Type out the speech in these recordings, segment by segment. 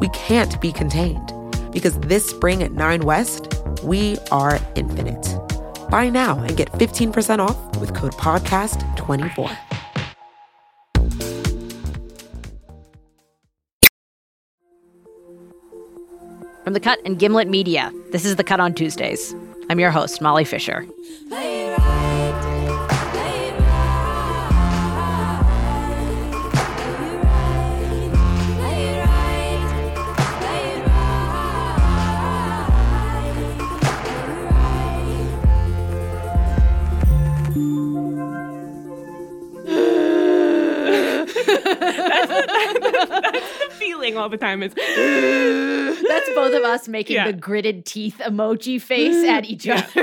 We can't be contained because this spring at Nine West, we are infinite. Buy now and get 15% off with code PODCAST24. From the Cut and Gimlet Media, this is The Cut on Tuesdays. I'm your host, Molly Fischer. All the time is That's both of us making Yeah. the gritted teeth emoji face at each other.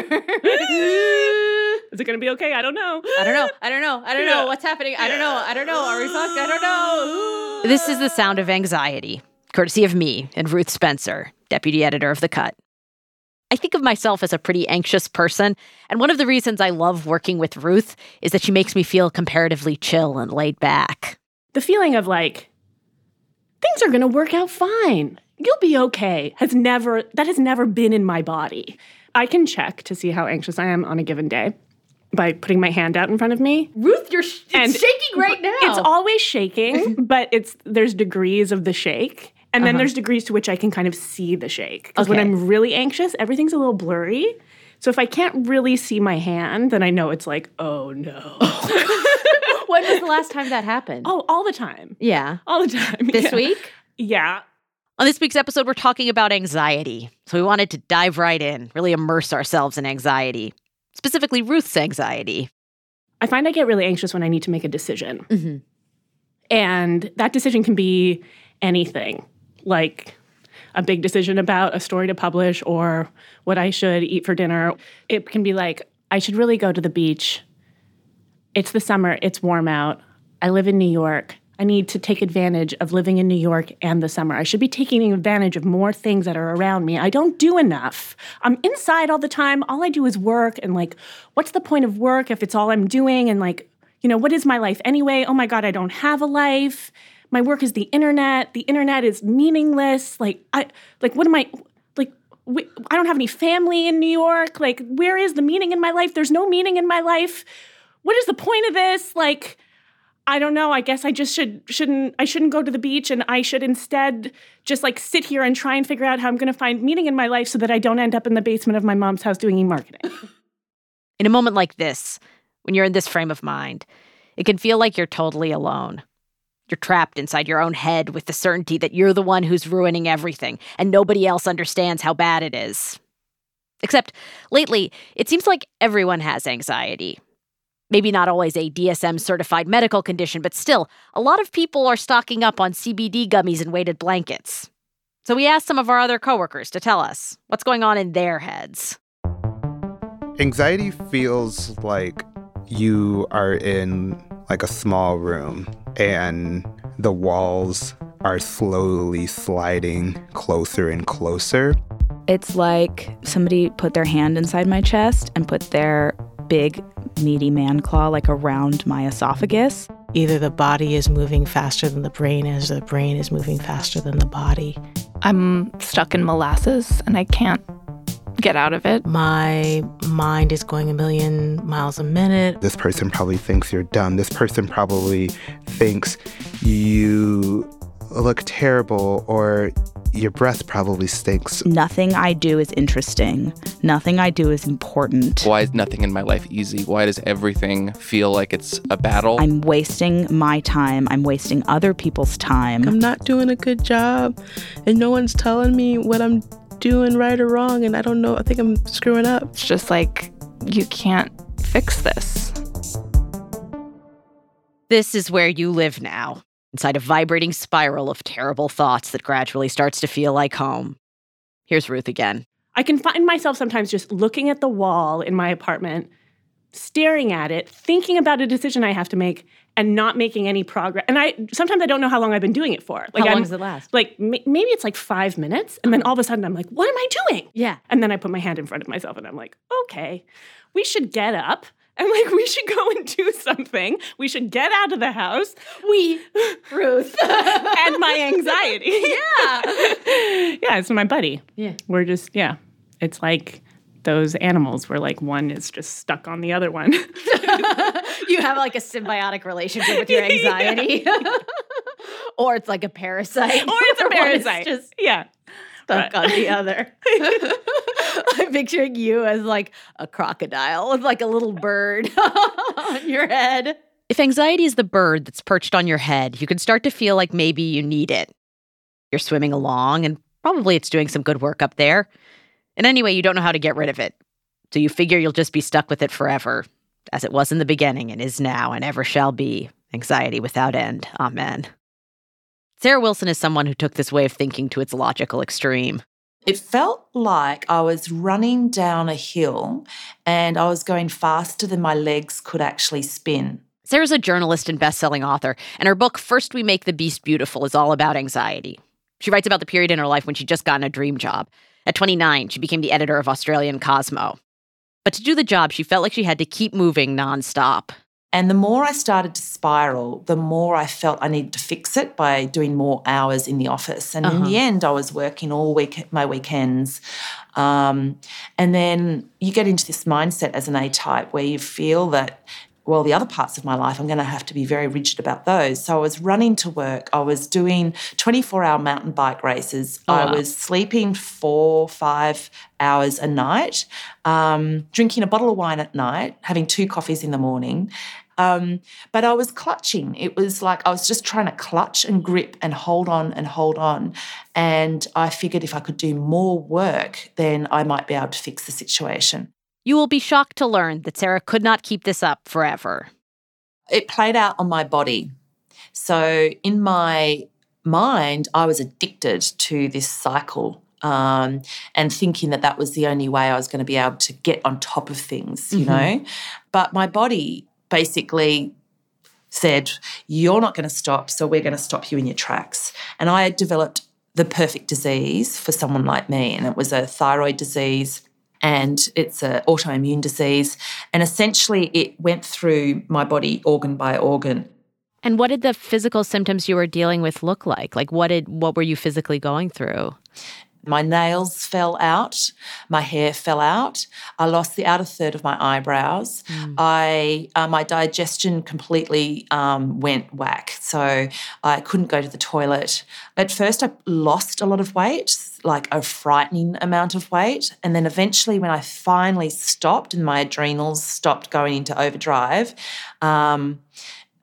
is it gonna be okay? I don't know. I don't know. I don't know. I don't Yeah. know what's happening. I don't know. I don't know. Are we fucked? I don't know. This is the sound of anxiety, courtesy of me and Ruth Spencer, deputy editor of The Cut. I think of myself as a pretty anxious person, and one of the reasons I love working with Ruth is that she makes me feel comparatively chill and laid back. The feeling of like things are gonna work out fine. You'll be okay has never that has never been in my body. I can check to see how anxious I am on a given day by putting my hand out in front of me. Ruth, you're sh- And- shaking right now. It's always shaking, but it's there's degrees of the shake. And then Uh-huh. there's degrees to which I can kind of see the shake. Because when I'm really anxious, everything's a little blurry. So if I can't really see my hand, then I know it's like, oh no. when was the last time that happened? oh, all the time. yeah. All the time. This Yeah. week? Yeah. On this week's episode, we're talking about anxiety. So we wanted to dive right in, really immerse ourselves in anxiety, specifically Ruth's anxiety. I find I get really anxious when I need to make a decision. Mhm. And that decision can be anything, like a big decision about a story to publish or what I should eat for dinner. It can be like, I should really go to the beach. It's the summer, it's warm out. I live in New York. I need to take advantage of living in New York and the summer. I should be taking advantage of more things that are around me. I don't do enough. I'm inside all the time. All I do is work. And like, what's the point of work if it's all I'm doing? And like, you know, what is my life anyway? Oh my God, I don't have a life. My work is the internet. The internet is meaningless. Like, I, like, what am I, like, I don't have any family in New York. Like, where is the meaning in my life? There's no meaning in my life. What is the point of this? Like, I don't know. I guess I just should shouldn't I shouldn't go to the beach and I should instead just like sit here and try and figure out how I'm going to find meaning in my life so that I don't end up in the basement of my mom's house doing e-marketing. In a moment like this, when you're in this frame of mind, it can feel like you're totally alone. You're trapped inside your own head with the certainty that you're the one who's ruining everything and nobody else understands how bad it is. Except lately, it seems like everyone has anxiety. Maybe not always a DSM certified medical condition, but still, a lot of people are stocking up on CBD gummies and weighted blankets. So we asked some of our other coworkers to tell us what's going on in their heads. Anxiety feels like you are in like a small room and the walls are slowly sliding closer and closer. It's like somebody put their hand inside my chest and put their big, meaty man claw like around my esophagus. Either the body is moving faster than the brain is, or the brain is moving faster than the body. I'm stuck in molasses and I can't get out of it. My mind is going a million miles a minute. This person probably thinks you're dumb. This person probably thinks you look terrible or your breath probably stinks. Nothing I do is interesting. Nothing I do is important. Why is nothing in my life easy? Why does everything feel like it's a battle? I'm wasting my time. I'm wasting other people's time. I'm not doing a good job, and no one's telling me what I'm doing right or wrong, and I don't know. I think I'm screwing up. It's just like, you can't fix this. This is where you live now. Inside a vibrating spiral of terrible thoughts that gradually starts to feel like home. Here's Ruth again. I can find myself sometimes just looking at the wall in my apartment, staring at it, thinking about a decision I have to make, and not making any progress. And I sometimes I don't know how long I've been doing it for. Like how long I'm, does it last? Like m- maybe it's like five minutes, and then all of a sudden I'm like, "What am I doing?" Yeah. And then I put my hand in front of myself, and I'm like, "Okay, we should get up." And like we should go and do something. We should get out of the house. We, Ruth. and my anxiety. Yeah. yeah, it's my buddy. Yeah. We're just yeah. It's like those animals where like one is just stuck on the other one. you have like a symbiotic relationship with your anxiety. or it's like a parasite. or it's a parasite. just yeah. Stuck on the other. I'm picturing you as like a crocodile with like a little bird on your head. If anxiety is the bird that's perched on your head, you can start to feel like maybe you need it. You're swimming along, and probably it's doing some good work up there. And anyway, you don't know how to get rid of it. So you figure you'll just be stuck with it forever, as it was in the beginning and is now and ever shall be. Anxiety without end. Amen. Sarah Wilson is someone who took this way of thinking to its logical extreme. It felt like I was running down a hill and I was going faster than my legs could actually spin. Sarah's a journalist and best-selling author, and her book First We Make the Beast Beautiful is all about anxiety. She writes about the period in her life when she'd just gotten a dream job. At 29, she became the editor of Australian Cosmo. But to do the job, she felt like she had to keep moving nonstop. And the more I started to spiral, the more I felt I needed to fix it by doing more hours in the office. And in Uh-huh. the end, I was working all week, my weekends. Um, and then you get into this mindset as an A type where you feel that, well, the other parts of my life, I'm going to have to be very rigid about those. So I was running to work. I was doing 24 hour mountain bike races. Oh, I was sleeping four, five hours a night, um, drinking a bottle of wine at night, having two coffees in the morning. Um, but I was clutching. It was like I was just trying to clutch and grip and hold on and hold on. And I figured if I could do more work, then I might be able to fix the situation. You will be shocked to learn that Sarah could not keep this up forever. It played out on my body. So in my mind, I was addicted to this cycle. Um, and thinking that that was the only way I was going to be able to get on top of things, you Mhm. know. But my body basically said, You're not going to stop, so we're going to stop you in your tracks. And I had developed the perfect disease for someone like me, and it was a thyroid disease. And it's an autoimmune disease. And essentially, it went through my body organ by organ. And what did the physical symptoms you were dealing with look like? Like what did what were you physically going through? My nails fell out, my hair fell out. I lost the outer third of my eyebrows. I uh, my digestion completely um, went whack, so I couldn't go to the toilet. At first, I lost a lot of weight, like a frightening amount of weight, and then eventually, when I finally stopped and my adrenals stopped going into overdrive. Um,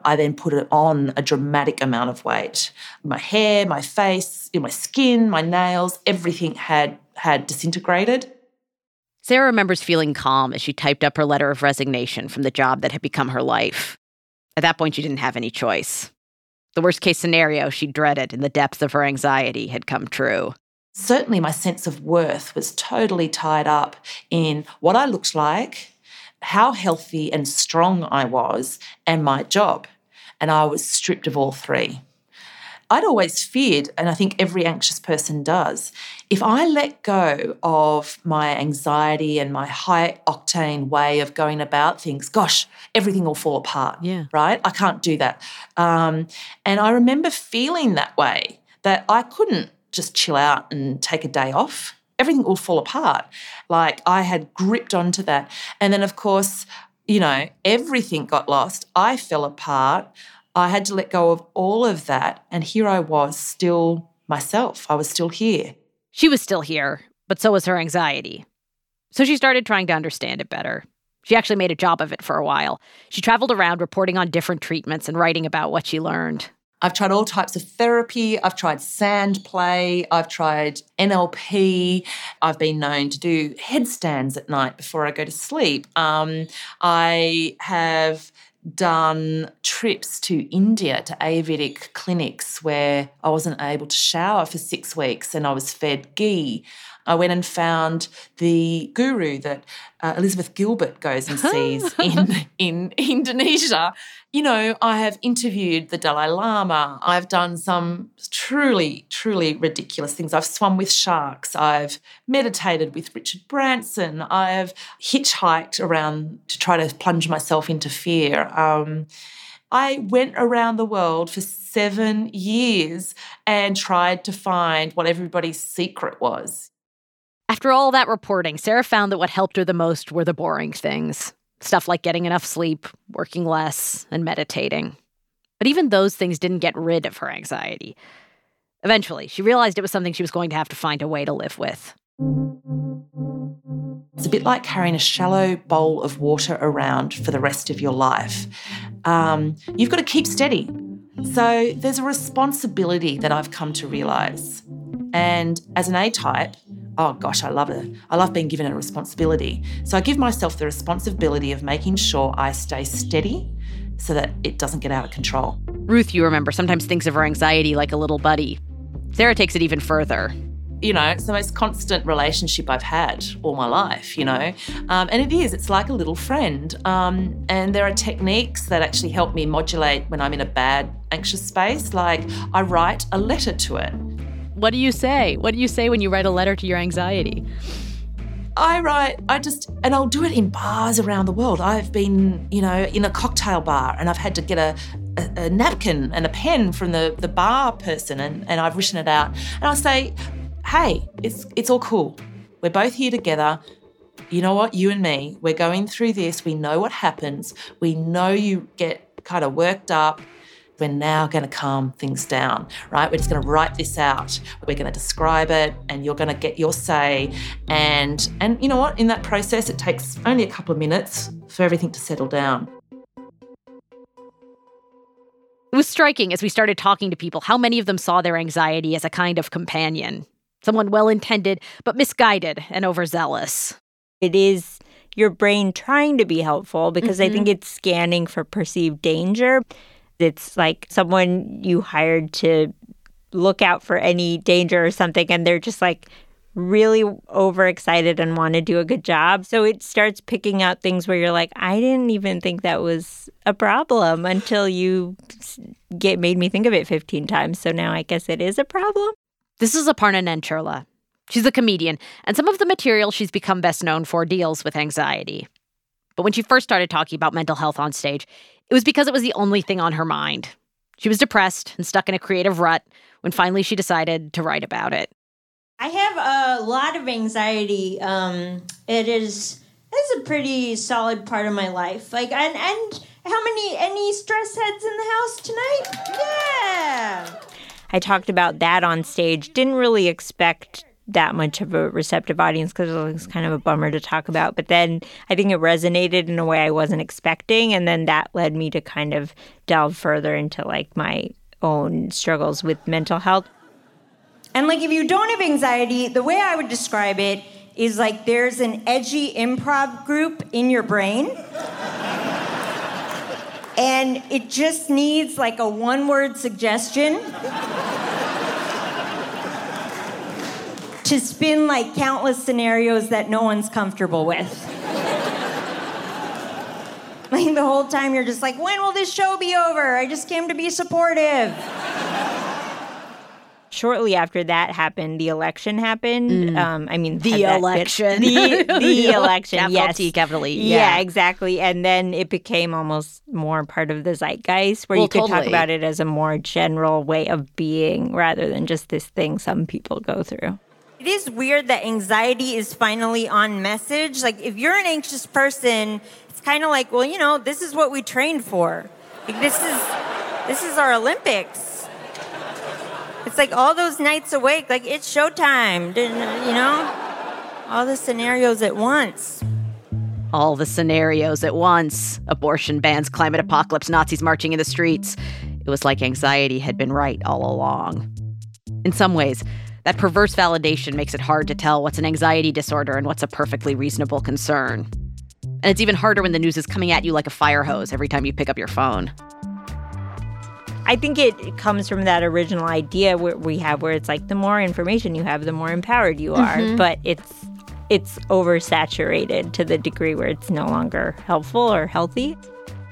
I then put it on a dramatic amount of weight. My hair, my face, my skin, my nails, everything had had disintegrated. Sarah remembers feeling calm as she typed up her letter of resignation from the job that had become her life. At that point, she didn't have any choice. The worst case scenario she dreaded in the depths of her anxiety had come true. Certainly, my sense of worth was totally tied up in what I looked like, how healthy and strong I was, and my job. And I was stripped of all three. I'd always feared, and I think every anxious person does, if I let go of my anxiety and my high octane way of going about things, gosh, everything will fall apart. Yeah. Right? I can't do that. Um, and I remember feeling that way, that I couldn't just chill out and take a day off. Everything will fall apart. Like I had gripped onto that. And then, of course, you know, everything got lost. I fell apart. I had to let go of all of that. And here I was, still myself. I was still here. She was still here, but so was her anxiety. So she started trying to understand it better. She actually made a job of it for a while. She traveled around reporting on different treatments and writing about what she learned. I've tried all types of therapy. I've tried sand play. I've tried NLP. I've been known to do headstands at night before I go to sleep. Um, I have done trips to India to Ayurvedic clinics where I wasn't able to shower for six weeks and I was fed ghee. I went and found the guru that uh, Elizabeth Gilbert goes and sees in, in Indonesia. You know, I have interviewed the Dalai Lama. I've done some truly, truly ridiculous things. I've swum with sharks. I've meditated with Richard Branson. I've hitchhiked around to try to plunge myself into fear. Um, I went around the world for seven years and tried to find what everybody's secret was. After all that reporting, Sarah found that what helped her the most were the boring things stuff like getting enough sleep, working less, and meditating. But even those things didn't get rid of her anxiety. Eventually, she realized it was something she was going to have to find a way to live with. It's a bit like carrying a shallow bowl of water around for the rest of your life. Um, you've got to keep steady. So there's a responsibility that I've come to realize. And as an A type, oh gosh, I love it. I love being given a responsibility. So I give myself the responsibility of making sure I stay steady so that it doesn't get out of control. Ruth, you remember, sometimes thinks of her anxiety like a little buddy. Sarah takes it even further. You know, it's the most constant relationship I've had all my life, you know. Um, and it is, it's like a little friend. Um, and there are techniques that actually help me modulate when I'm in a bad, anxious space. Like I write a letter to it. What do you say? What do you say when you write a letter to your anxiety? I write, I just, and I'll do it in bars around the world. I've been, you know, in a cocktail bar and I've had to get a, a, a, napkin and a pen from the, the bar person and, and I've written it out. And I'll say, hey, it's, it's all cool. We're both here together. You know what? You and me, we're going through this. We know what happens. We know you get kind of worked up we're now going to calm things down, right? We're just going to write this out. We're going to describe it and you're going to get your say. And and you know what? In that process it takes only a couple of minutes for everything to settle down. It was striking as we started talking to people how many of them saw their anxiety as a kind of companion, someone well intended but misguided and overzealous. It is your brain trying to be helpful because mm-hmm. I think it's scanning for perceived danger. It's like someone you hired to look out for any danger or something, and they're just like really overexcited and want to do a good job. So it starts picking out things where you're like, I didn't even think that was a problem until you get made me think of it 15 times. So now I guess it is a problem. This is Aparna Nancherla. She's a comedian, and some of the material she's become best known for deals with anxiety. But when she first started talking about mental health on stage, it was because it was the only thing on her mind. She was depressed and stuck in a creative rut when finally she decided to write about it. I have a lot of anxiety. Um, it is it's a pretty solid part of my life. Like and and how many any stress heads in the house tonight? Yeah. I talked about that on stage. Didn't really expect that much of a receptive audience because it was kind of a bummer to talk about. But then I think it resonated in a way I wasn't expecting. And then that led me to kind of delve further into like my own struggles with mental health. And like if you don't have anxiety, the way I would describe it is like there's an edgy improv group in your brain. and it just needs like a one word suggestion to spin like countless scenarios that no one's comfortable with. like the whole time you're just like, when will this show be over? I just came to be supportive. Shortly after that happened, the election happened. Mm. Um, I mean, the election, the, the election, capital yes, T, capital E, yeah. yeah. exactly. And then it became almost more part of the zeitgeist, where well, you could totally. talk about it as a more general way of being, rather than just this thing some people go through. It is weird that anxiety is finally on message. Like, if you're an anxious person, it's kind of like, well, you know, this is what we trained for. Like, this is this is our Olympics. It's like all those nights awake, like it's showtime. You know, all the scenarios at once. All the scenarios at once. Abortion bans, climate apocalypse, Nazis marching in the streets. It was like anxiety had been right all along. In some ways, that perverse validation makes it hard to tell what's an anxiety disorder and what's a perfectly reasonable concern. And it's even harder when the news is coming at you like a fire hose every time you pick up your phone. I think it comes from that original idea where we have where it's like the more information you have, the more empowered you are. Mhm. But it's it's oversaturated to the degree where it's no longer helpful or healthy.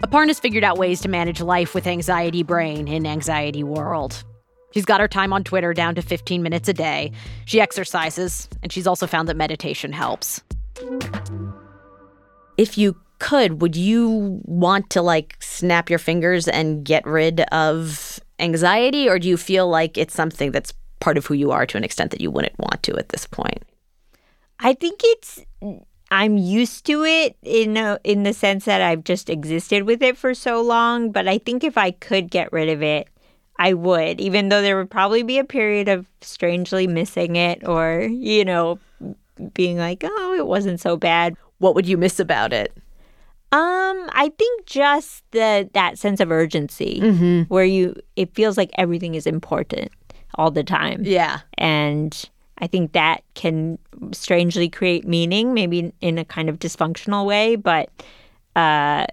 Aparna's figured out ways to manage life with anxiety brain in anxiety world. She's got her time on Twitter down to 15 minutes a day. She exercises, and she's also found that meditation helps. If you could, would you want to like snap your fingers and get rid of anxiety, or do you feel like it's something that's part of who you are to an extent that you wouldn't want to at this point? I think it's I'm used to it in a, in the sense that I've just existed with it for so long, but I think if I could get rid of it, I would, even though there would probably be a period of strangely missing it or, you know, being like, "Oh, it wasn't so bad." What would you miss about it? Um, I think just the that sense of urgency Mhm. where you it feels like everything is important all the time. Yeah. And I think that can strangely create meaning, maybe in a kind of dysfunctional way, but uh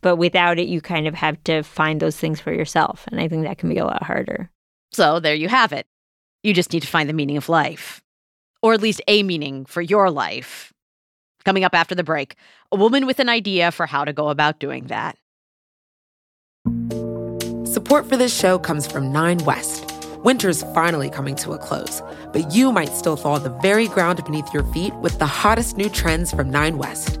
but without it you kind of have to find those things for yourself. And I think that can be a lot harder. So there you have it. You just need to find the meaning of life, or at least a meaning for your life. Coming up after the break, a woman with an idea for how to go about doing that. Support for this show comes from Nine West. Winter's finally coming to a close, but you might still thaw the very ground beneath your feet with the hottest new trends from Nine West.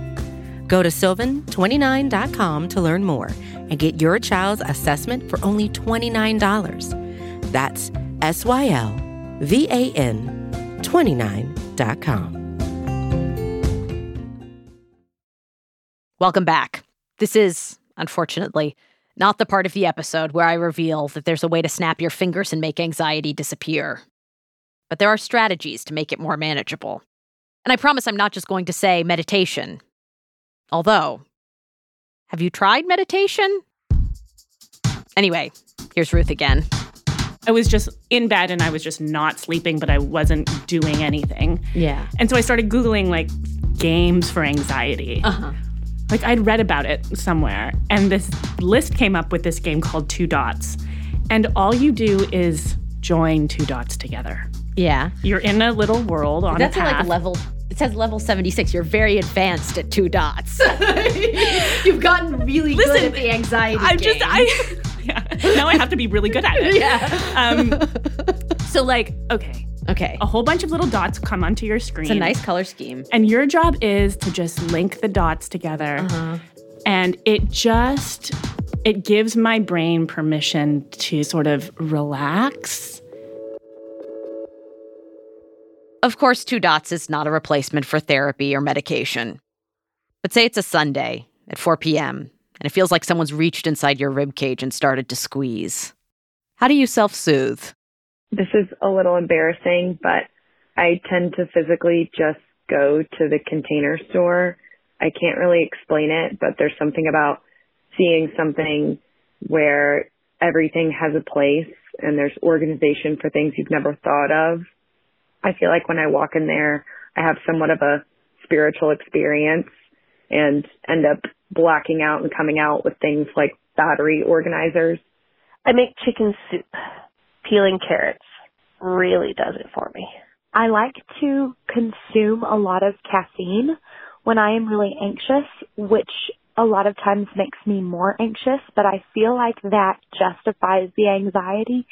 Go to sylvan29.com to learn more and get your child's assessment for only $29. That's S Y L V A N 29.com. Welcome back. This is, unfortunately, not the part of the episode where I reveal that there's a way to snap your fingers and make anxiety disappear. But there are strategies to make it more manageable. And I promise I'm not just going to say meditation. Although, have you tried meditation? Anyway, here's Ruth again. I was just in bed and I was just not sleeping, but I wasn't doing anything. Yeah. And so I started Googling like games for anxiety. Uh huh. Like I'd read about it somewhere, and this list came up with this game called Two Dots. And all you do is join two dots together. Yeah. You're in a little world on That's a at path. like level. It says level 76. You're very advanced at two dots. You've gotten really good Listen, at the anxiety. I'm just game. I yeah. Now I have to be really good at it. Yeah. Um so like, okay. Okay. A whole bunch of little dots come onto your screen. It's a nice color scheme. And your job is to just link the dots together. Uh-huh. And it just it gives my brain permission to sort of relax. Of course, two dots is not a replacement for therapy or medication. But say it's a Sunday at 4 p.m. and it feels like someone's reached inside your rib cage and started to squeeze. How do you self soothe? This is a little embarrassing, but I tend to physically just go to the container store I can't really explain it, but there's something about seeing something where everything has a place and there's organization for things you've never thought of. I feel like when I walk in there, I have somewhat of a spiritual experience and end up blacking out and coming out with things like battery organizers. I make chicken soup. Peeling carrots really does it for me. I like to consume a lot of caffeine when I am really anxious, which a lot of times makes me more anxious, but I feel like that justifies the anxiety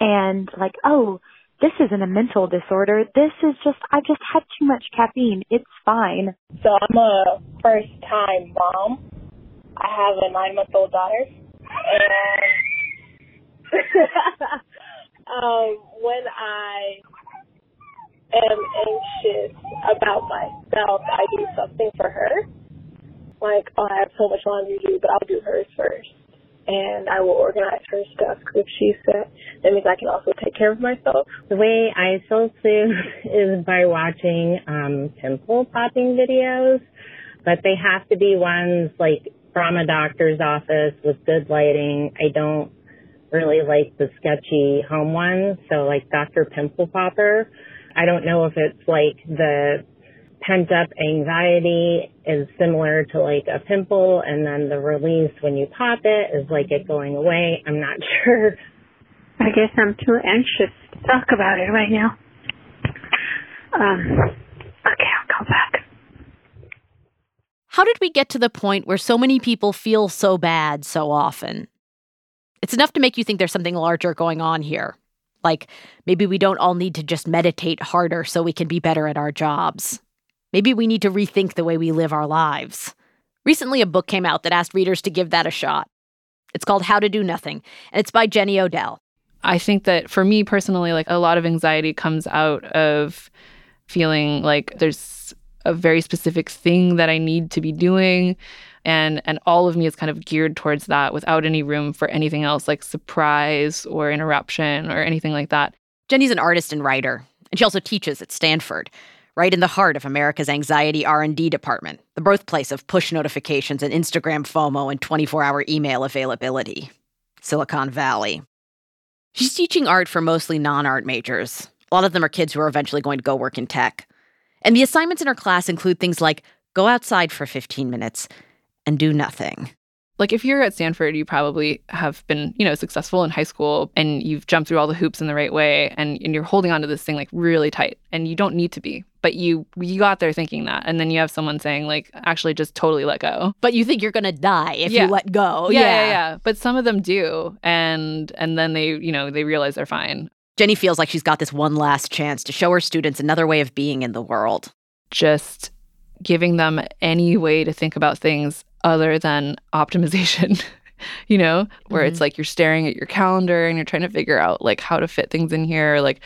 and like, oh, this isn't a mental disorder. This is just, I just had too much caffeine. It's fine. So I'm a first time mom. I have a nine month old daughter. And um, when I am anxious about myself, I do something for her. Like, oh, I have so much laundry to do, but I'll do hers first. And I will organize her stuff. If she's set, that means I can also take care of myself. The way I soul soothe is by watching um, pimple popping videos, but they have to be ones like from a doctor's office with good lighting. I don't really like the sketchy home ones. So like Dr. Pimple Popper, I don't know if it's like the pent up anxiety is similar to like a pimple and then the release when you pop it is like it going away. I'm not sure. I guess I'm too anxious to talk about it right now. Um, okay, I'll come back. How did we get to the point where so many people feel so bad so often? It's enough to make you think there's something larger going on here. Like maybe we don't all need to just meditate harder so we can be better at our jobs. Maybe we need to rethink the way we live our lives. Recently, a book came out that asked readers to give that a shot. It's called How to Do Nothing, and it's by Jenny Odell. I think that for me personally, like a lot of anxiety comes out of feeling like there's a very specific thing that I need to be doing. And and all of me is kind of geared towards that without any room for anything else like surprise or interruption or anything like that. Jenny's an artist and writer, and she also teaches at Stanford right in the heart of America's anxiety R&D department, the birthplace of push notifications and Instagram FOMO and 24-hour email availability. Silicon Valley. She's teaching art for mostly non-art majors. A lot of them are kids who are eventually going to go work in tech. And the assignments in her class include things like go outside for 15 minutes and do nothing like if you're at Stanford, you probably have been, you know, successful in high school and you've jumped through all the hoops in the right way and, and you're holding on to this thing like really tight and you don't need to be. But you you got there thinking that. And then you have someone saying, like, actually just totally let go. But you think you're gonna die if yeah. you let go. Yeah, yeah, yeah. But some of them do. And and then they, you know, they realize they're fine. Jenny feels like she's got this one last chance to show her students another way of being in the world. Just giving them any way to think about things other than optimization. you know, where mm-hmm. it's like you're staring at your calendar and you're trying to figure out like how to fit things in here, like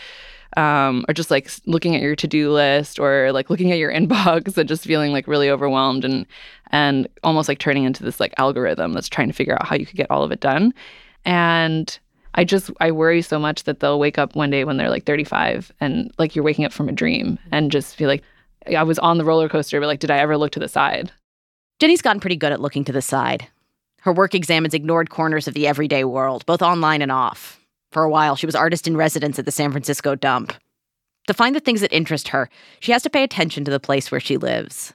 um, or just like looking at your to-do list or like looking at your inbox and just feeling like really overwhelmed and and almost like turning into this like algorithm that's trying to figure out how you could get all of it done. And I just I worry so much that they'll wake up one day when they're like 35 and like you're waking up from a dream and just feel like I was on the roller coaster, but like, did I ever look to the side? Jenny's gotten pretty good at looking to the side. Her work examines ignored corners of the everyday world, both online and off. For a while, she was artist in residence at the San Francisco dump. To find the things that interest her, she has to pay attention to the place where she lives.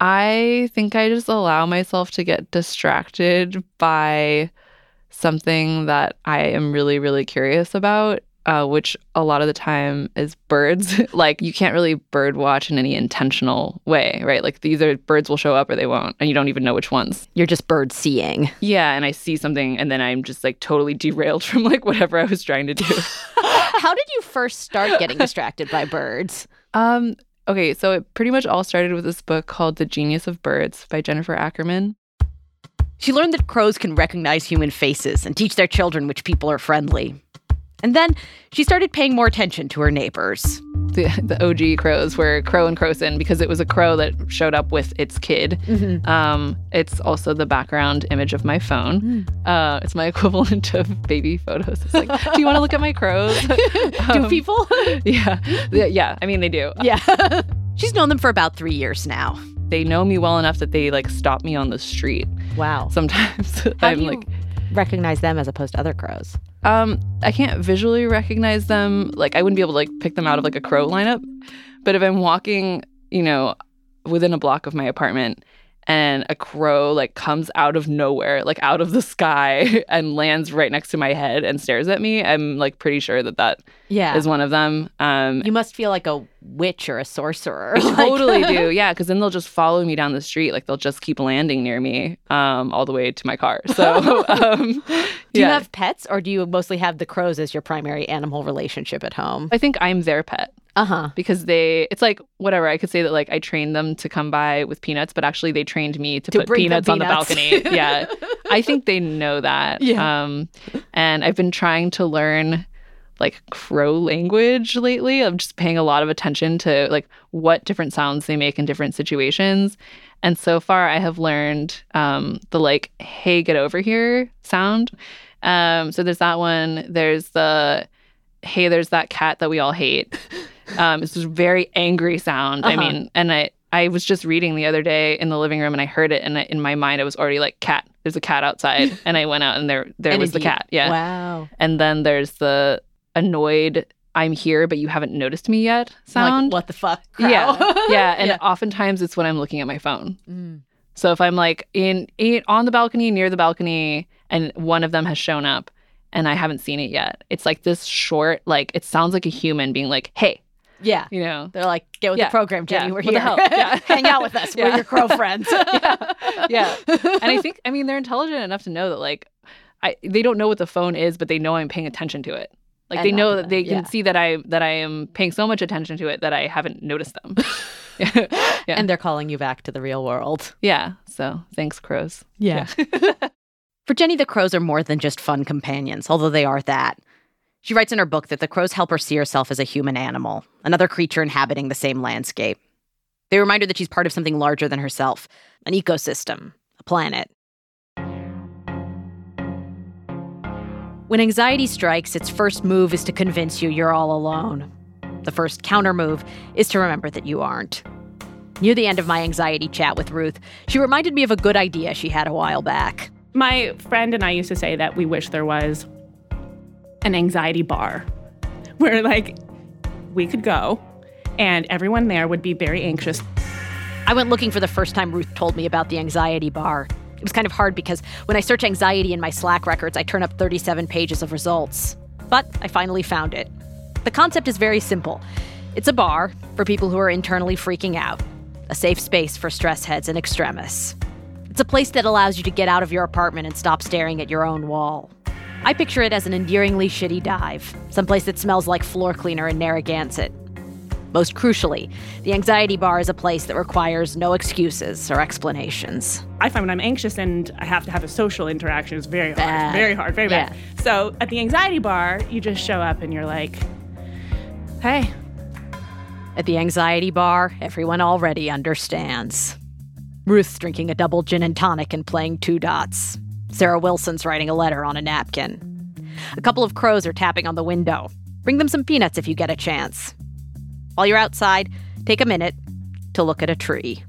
I think I just allow myself to get distracted by something that I am really, really curious about uh, which a lot of the time is birds. like you can't really bird watch in any intentional way, right? Like these are birds will show up or they won't, and you don't even know which ones. You're just bird seeing. Yeah, and I see something, and then I'm just like totally derailed from like whatever I was trying to do. How did you first start getting distracted by birds? Um. Okay, so it pretty much all started with this book called The Genius of Birds by Jennifer Ackerman. She learned that crows can recognize human faces and teach their children which people are friendly. And then she started paying more attention to her neighbors. The, the OG crows were Crow and Crowson because it was a crow that showed up with its kid. Mm-hmm. Um, it's also the background image of my phone. Mm. Uh, it's my equivalent of baby photos. It's like, do you want to look at my crows? um, do people? yeah. yeah. I mean, they do. Yeah. She's known them for about three years now. they know me well enough that they like stop me on the street. Wow. Sometimes How I'm you like recognize them as opposed to other crows? um I can't visually recognize them. Like I wouldn't be able to like pick them out of like a crow lineup. But if I'm walking, you know, within a block of my apartment and a crow like comes out of nowhere, like out of the sky and lands right next to my head and stares at me, I'm like pretty sure that that Yeah. is one of them. Um You must feel like a witch or a sorcerer. I totally do. Yeah, because then they'll just follow me down the street. Like they'll just keep landing near me um, all the way to my car. So, um, Do you have pets or do you mostly have the crows as your primary animal relationship at home? I think I'm their pet. Uh huh. Because they, it's like whatever. I could say that like I trained them to come by with peanuts, but actually they trained me to, To put them peanuts on the balcony. yeah, I think they know that. Yeah. Um, and I've been trying to learn like crow language lately. I'm just paying a lot of attention to like what different sounds they make in different situations. And so far, I have learned um, the like "Hey, get over here" sound. Um, so there's that one. There's the "Hey, there's that cat that we all hate." Um, it's this very angry sound. I Uh-huh. mean, and I I was just reading the other day in the living room, and I heard it, and I, in my mind, I was already like, "Cat." There's a cat outside, and I went out, and there there And was the cat. Yeah. Wow. And then there's the annoyed I'm here but you haven't noticed me yet sound. Like, what the fuck? crow? yeah. yeah. And Yeah. oftentimes it's when I'm looking at my phone. Mm. So if I'm like in, in on the balcony, near the balcony, and one of them has shown up and I haven't seen it yet, it's like this short, like it sounds like a human being like, hey, Yeah. you know. They're like, get with Yeah. the program, Jenny. Yeah. We're What here. Yeah. Hang out with us. We're your crow friends. yeah. And I think I mean they're intelligent enough to know that like I they don't know what the phone is, but they know I'm paying attention to it. Like And they know that they yeah. can see that I that I am paying so much attention to it that I haven't noticed them. yeah. And they're calling you back to the real world. Yeah. So thanks, crows. Yeah. For Jenny, the crows are more than just fun companions, although they are that. She writes in her book that the crows help her see herself as a human animal, another creature inhabiting the same landscape. They remind her that she's part of something larger than herself, an ecosystem, a planet. When anxiety strikes, its first move is to convince you you're all alone. The first counter move is to remember that you aren't. Near the end of my anxiety chat with Ruth, she reminded me of a good idea she had a while back. My friend and I used to say that we wish there was an anxiety bar where, like, we could go and everyone there would be very anxious. I went looking for the first time Ruth told me about the anxiety bar. It was kind of hard because when I search anxiety in my Slack records, I turn up 37 pages of results. But I finally found it. The concept is very simple it's a bar for people who are internally freaking out, a safe space for stress heads and extremists. It's a place that allows you to get out of your apartment and stop staring at your own wall. I picture it as an endearingly shitty dive, someplace that smells like floor cleaner in Narragansett. Most crucially, the anxiety bar is a place that requires no excuses or explanations. I find when I'm anxious and I have to have a social interaction, it's very hard, Bad. very hard, very Yeah. bad. So at the anxiety bar, you just show up and you're like, hey, At the anxiety bar, everyone already understands. Ruth's drinking a double gin and tonic and playing two dots. Sarah Wilson's writing a letter on a napkin. A couple of crows are tapping on the window. Bring them some peanuts if you get a chance. While you're outside, take a minute to look at a tree.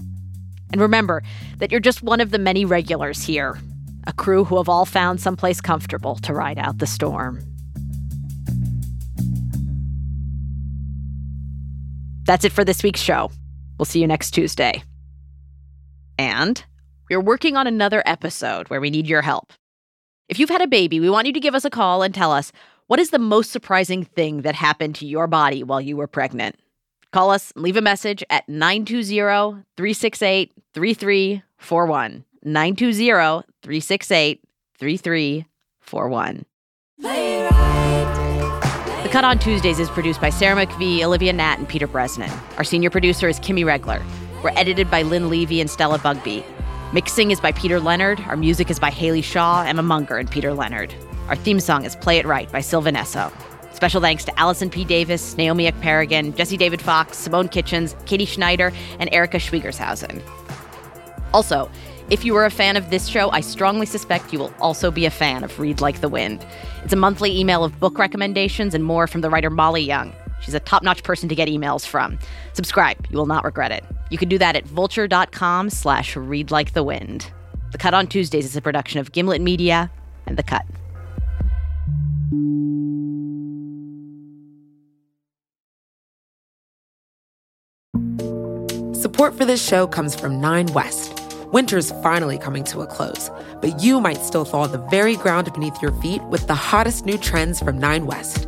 And remember that you're just one of the many regulars here, a crew who have all found someplace comfortable to ride out the storm. That's it for this week's show. We'll see you next Tuesday. And we're working on another episode where we need your help. If you've had a baby, we want you to give us a call and tell us what is the most surprising thing that happened to your body while you were pregnant. Call us and leave a message at 920 368 3341. 920 368 3341. The Cut on Tuesdays is produced by Sarah McVie, Olivia Natt, and Peter Bresnan. Our senior producer is Kimmy Regler. We're edited by Lynn Levy and Stella Bugbee. Mixing is by Peter Leonard. Our music is by Haley Shaw, Emma Munger, and Peter Leonard. Our theme song is Play It Right by Sylvan Esso. Special thanks to Allison P. Davis, Naomi Ekperigin, Jesse David Fox, Simone Kitchens, Katie Schneider, and Erica Schwiegershausen. Also, if you were a fan of this show, I strongly suspect you will also be a fan of Read Like the Wind. It's a monthly email of book recommendations and more from the writer Molly Young. She's a top notch person to get emails from. Subscribe, you will not regret it. You can do that at vulture.com slash read like the wind. The Cut on Tuesdays is a production of Gimlet Media and The Cut. Support for this show comes from Nine West. Winter's finally coming to a close, but you might still thaw the very ground beneath your feet with the hottest new trends from Nine West.